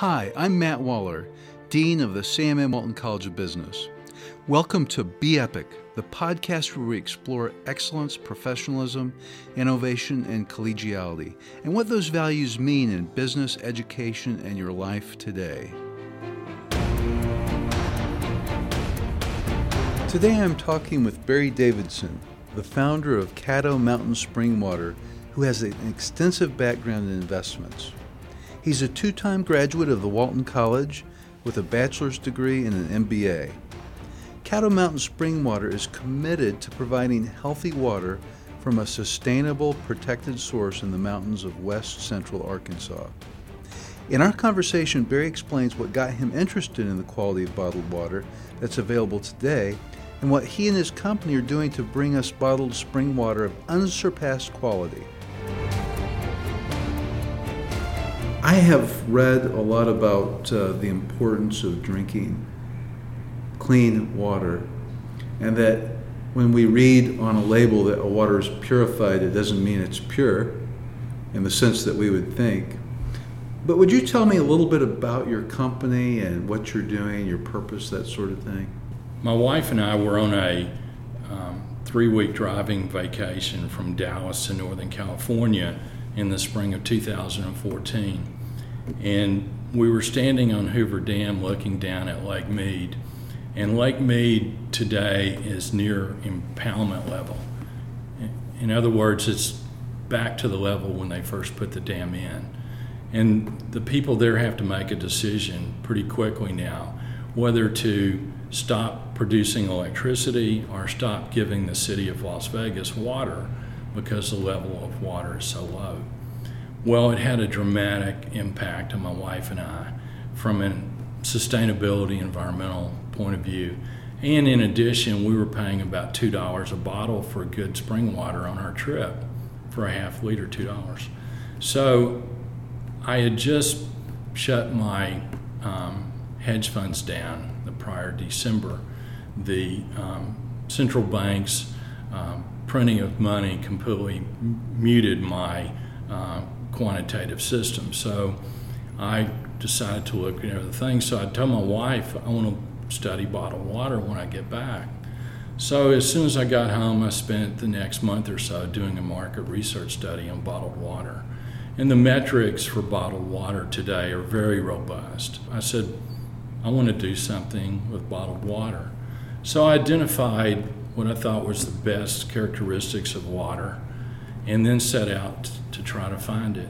Hi, I'm Matt Waller, Dean of the Sam M. Walton College of Business. Welcome to Be Epic, the podcast where we explore excellence, professionalism, innovation, and collegiality, and what those values mean in business, education, and your life today. Today I'm talking with Barry Davidson, the founder of Caddo Mountain Spring Water, who has an extensive background in investments. He's a two time graduate of the Walton College with a bachelor's degree and an MBA. Caddo Mountain Spring Water is committed to providing healthy water from a sustainable, protected source in the mountains of west central Arkansas. In our conversation, Barry explains what got him interested in the quality of bottled water that's available today and what he and his company are doing to bring us bottled spring water of unsurpassed quality. I have read a lot about uh, the importance of drinking clean water, and that when we read on a label that a water is purified, it doesn't mean it's pure in the sense that we would think. But would you tell me a little bit about your company and what you're doing, your purpose, that sort of thing? My wife and I were on a um, three week driving vacation from Dallas to Northern California in the spring of 2014. And we were standing on Hoover Dam looking down at Lake Mead. And Lake Mead today is near impoundment level. In other words, it's back to the level when they first put the dam in. And the people there have to make a decision pretty quickly now whether to stop producing electricity or stop giving the city of Las Vegas water because the level of water is so low. Well, it had a dramatic impact on my wife and I from a sustainability environmental point of view. And in addition, we were paying about $2 a bottle for good spring water on our trip for a half liter, $2. So I had just shut my um, hedge funds down the prior December. The um, central banks um, printing of money completely muted my uh, quantitative system. So I decided to look at other things. So I told my wife I want to study bottled water when I get back. So as soon as I got home, I spent the next month or so doing a market research study on bottled water. And the metrics for bottled water today are very robust. I said, I want to do something with bottled water. So I identified what I thought was the best characteristics of water and then set out to try to find it.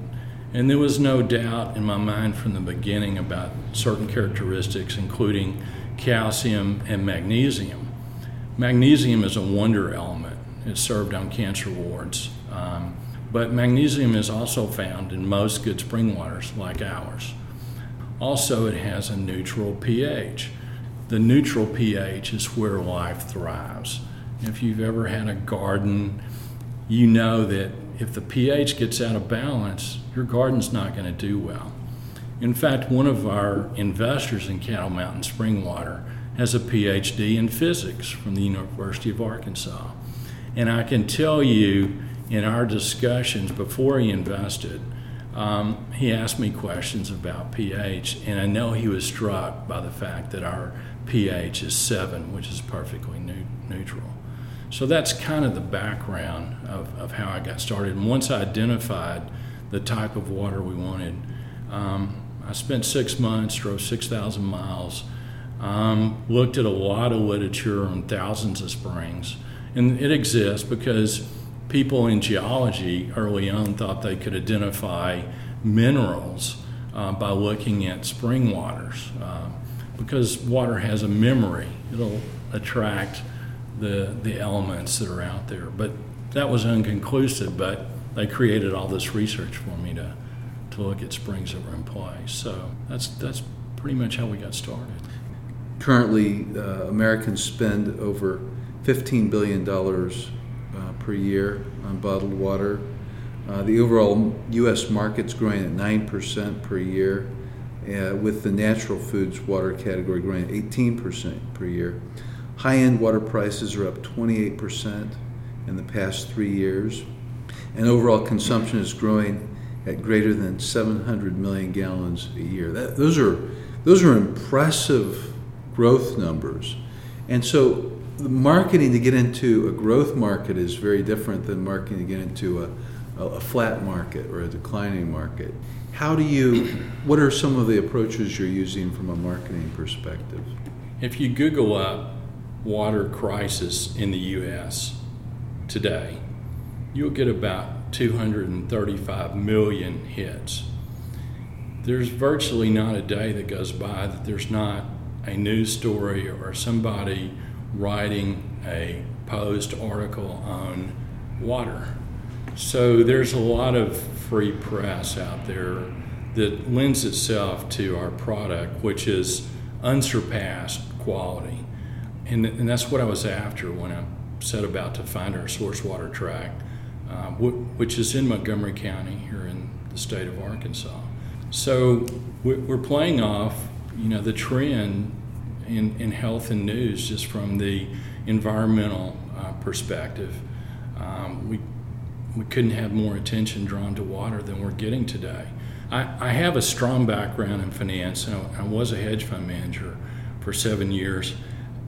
And there was no doubt in my mind from the beginning about certain characteristics, including calcium and magnesium. Magnesium is a wonder element, it's served on cancer wards. Um, but magnesium is also found in most good spring waters like ours. Also, it has a neutral pH. The neutral pH is where life thrives. If you've ever had a garden, you know that if the pH gets out of balance, your garden's not going to do well. In fact, one of our investors in Caddo Mountain Spring Water has a PhD in physics from the University of Arkansas. And I can tell you in our discussions before he invested, um, he asked me questions about pH, and I know he was struck by the fact that our pH is 7, which is perfectly new, neutral. So that's kind of the background of, of how I got started. And once I identified the type of water we wanted, um, I spent six months, drove 6,000 miles, um, looked at a lot of literature on thousands of springs. And it exists because people in geology early on thought they could identify minerals uh, by looking at spring waters uh, because water has a memory. It'll attract the the elements that are out there. But that was inconclusive. But they created all this research for me to to look at springs that were in place. So that's that's pretty much how we got started. Currently, uh, Americans spend over fifteen billion dollars uh, per year on bottled water. Uh, the overall U.S. market's growing at nine percent per year, uh, with the natural foods water category growing eighteen percent per year. High end water prices are up 28% in the past three years, and overall consumption is growing at greater than 700 million gallons a year. That, those are those are impressive growth numbers. And so marketing to get into a growth market is very different than marketing to get into a, a flat market or a declining market. How do you, what are some of the approaches you're using from a marketing perspective? If you Google up water crisis in the U.S. today, you'll get about 235 million hits. There's virtually not a day that goes by that there's not a news story or somebody writing a post article on water. So there's a lot of free press out there that lends itself to our product, which is unsurpassed quality. And, and that's what I was after when I set about to find our source water tract, uh, which is in Montgomery County here in the state of Arkansas. So we're playing off, you know, the trend in, in health and news just from the environmental uh, perspective. Um, we, we couldn't have more attention drawn to water than we're getting today. I, I have a strong background in finance. I was a hedge fund manager for seven years.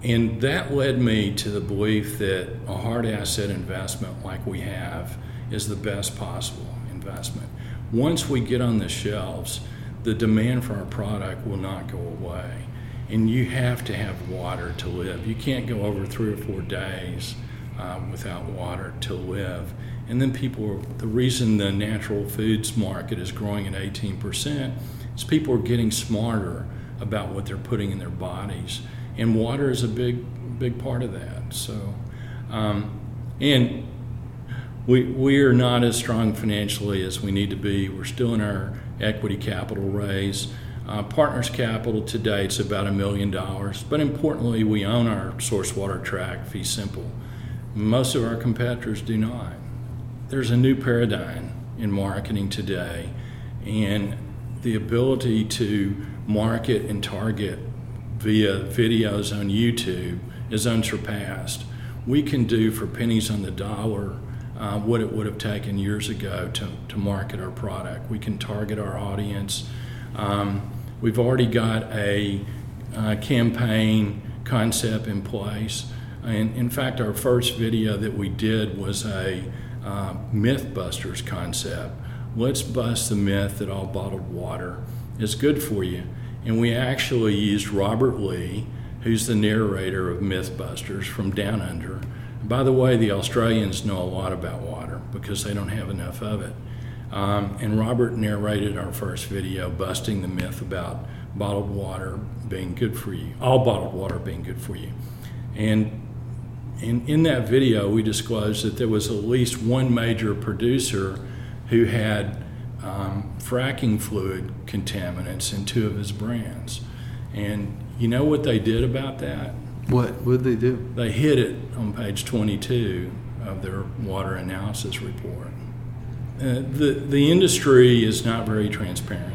And that led me to the belief that a hard asset investment like we have is the best possible investment. Once we get on the shelves, the demand for our product will not go away and you have to have water to live. You can't go over three or four days uh, without water to live. And then people, the reason the natural foods market is growing at 18% is people are getting smarter about what they're putting in their bodies, and water is a big, big part of that. So, um, and we we are not as strong financially as we need to be. We're still in our equity capital raise. Uh, Partners Capital to date is about a million dollars, but importantly, we own our source water tract, fee simple. Most of our competitors do not. There's a new paradigm in marketing today, and the ability to market and target via videos on YouTube is unsurpassed. We can do for pennies on the dollar uh, what it would have taken years ago to, to market our product. We can target our audience. Um, We've already got a uh, campaign concept in place. And in fact, our first video that we did was a uh, Mythbusters concept. Let's bust the myth that all bottled water is good for you. And we actually used Robert Lee, who's the narrator of Mythbusters from Down Under. By the way, the Australians know a lot about water because they don't have enough of it. Um, and Robert narrated our first video, busting the myth about bottled water being good for you, all bottled water being good for you. And in, in that video, we disclosed that there was at least one major producer who had um, fracking fluid contaminants in two of his brands. And you know what they did about that? What? would they do? They hid it on page 22 of their water analysis report. Uh, the, the industry is not very transparent,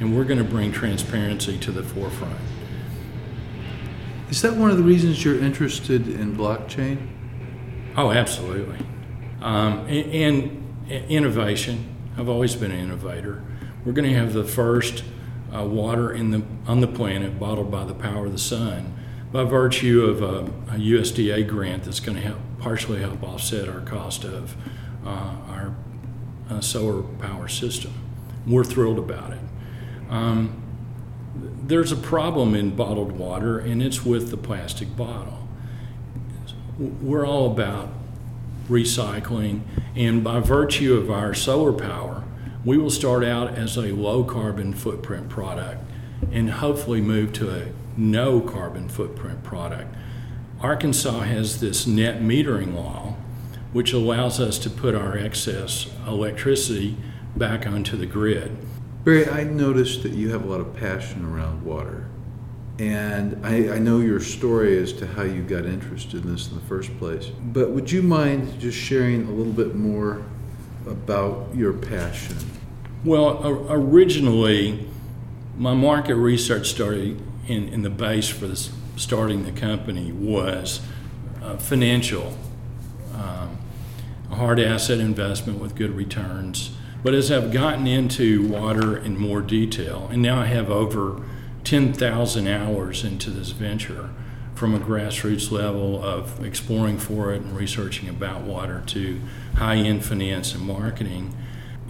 and we're going to bring transparency to the forefront. Is that one of the reasons you're interested in blockchain? Oh, absolutely. Um, and, and, innovation. I've always been an innovator. We're going to have the first uh, water in the, on the planet bottled by the power of the sun by virtue of a, a USDA grant that's going to help partially help offset our cost of uh, our uh, solar power system. We're thrilled about it. Um, there's a problem in bottled water, and it's with the plastic bottle. We're all about recycling, and by virtue of our solar power, we will start out as a low carbon footprint product and hopefully move to a no carbon footprint product. Arkansas has this net metering law which allows us to put our excess electricity back onto the grid. Barry, I noticed that you have a lot of passion around water. And I, I, know your story as to how you got interested in this in the first place. But would you mind just sharing a little bit more about your passion? Well, originally, my market research started in, in the base for this, starting the company was uh, financial um, a hard asset investment with good returns But as I've gotten into water in more detail, and now I have over 10,000 hours into this venture from a grassroots level of exploring for it and researching about water to high end finance and marketing.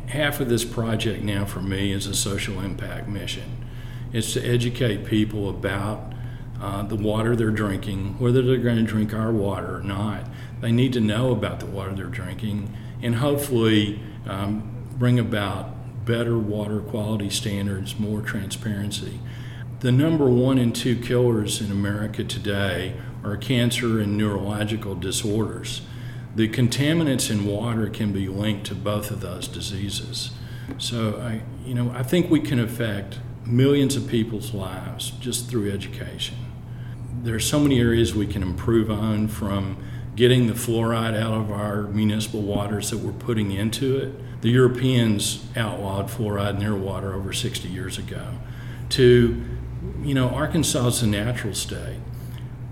Half of this project now for me is a social impact mission. It's to educate people about uh, the water they're drinking, whether they're going to drink our water or not. They need to know about the water they're drinking and hopefully um, bring about better water quality standards, more transparency. The number one and two killers in America today are cancer and neurological disorders. The contaminants in water can be linked to both of those diseases. So I, you know, I think we can affect millions of people's lives just through education. There are so many areas we can improve on from getting the fluoride out of our municipal waters that we're putting into it. The Europeans outlawed fluoride in their water over 60 years ago. To you know, Arkansas is a natural state.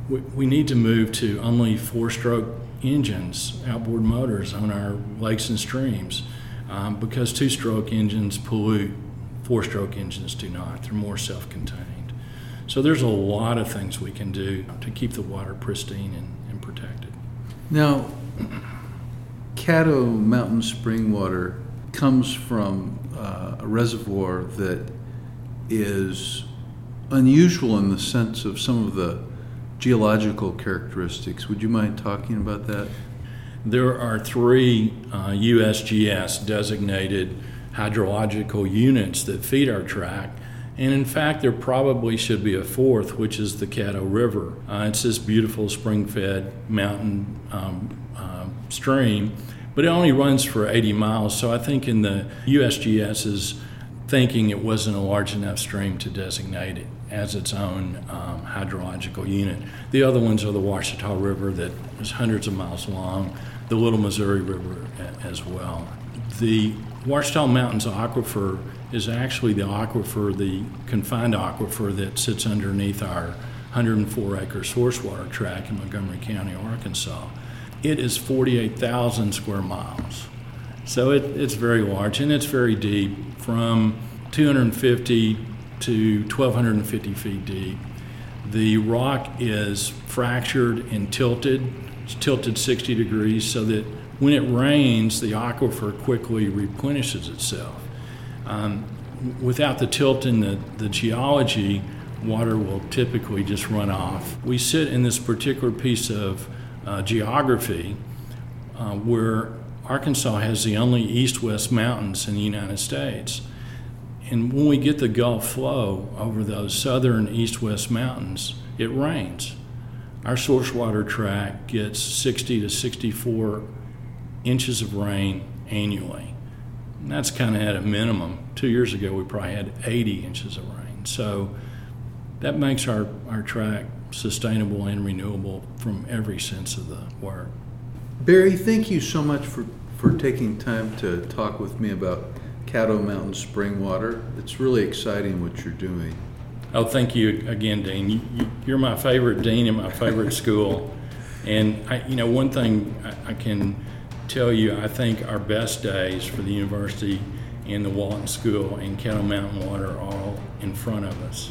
We, we need to move to only four stroke engines, outboard motors on our lakes and streams um, because two stroke engines pollute, four stroke engines do not. They're more self contained. So there's a lot of things we can do to keep the water pristine and, and protected. Now, Caddo Mountain spring water comes from uh, a reservoir that is unusual in the sense of some of the geological characteristics. Would you mind talking about that? There are three uh, USGS designated hydrological units that feed our track. And in fact, there probably should be a fourth, which is the Caddo River. Uh, it's this beautiful spring fed mountain um, uh, stream, but it only runs for 80 miles. So I think in the USGS's thinking it wasn't a large enough stream to designate it as its own um, hydrological unit. The other ones are the Ouachita River that is hundreds of miles long, the Little Missouri River as well. The Ouachita Mountains aquifer is actually the aquifer, the confined aquifer that sits underneath our 104 acre source water track in Montgomery County, Arkansas. It is 48,000 square miles. So it, it's very large and it's very deep from 250 to 1,250 feet deep. The rock is fractured and tilted. It's tilted 60 degrees so that when it rains, the aquifer quickly replenishes itself. Um, without the tilt in the, the geology, water will typically just run off. We sit in this particular piece of uh, geography uh, where Arkansas has the only east west mountains in the United States. And when we get the Gulf flow over those southern east west mountains, it rains. Our source water track gets 60 to 64 inches of rain annually. And that's kind of at a minimum. Two years ago, we probably had 80 inches of rain. So that makes our, our track sustainable and renewable from every sense of the word. Barry, thank you so much for, for taking time to talk with me about Caddo Mountain spring water. It's really exciting what you're doing. Oh, thank you again, Dean. You, are my favorite dean in my favorite school. And, I, you know, one thing I, I can tell you, I think our best days for the university and the Walton School and Caddo Mountain Water are all in front of us.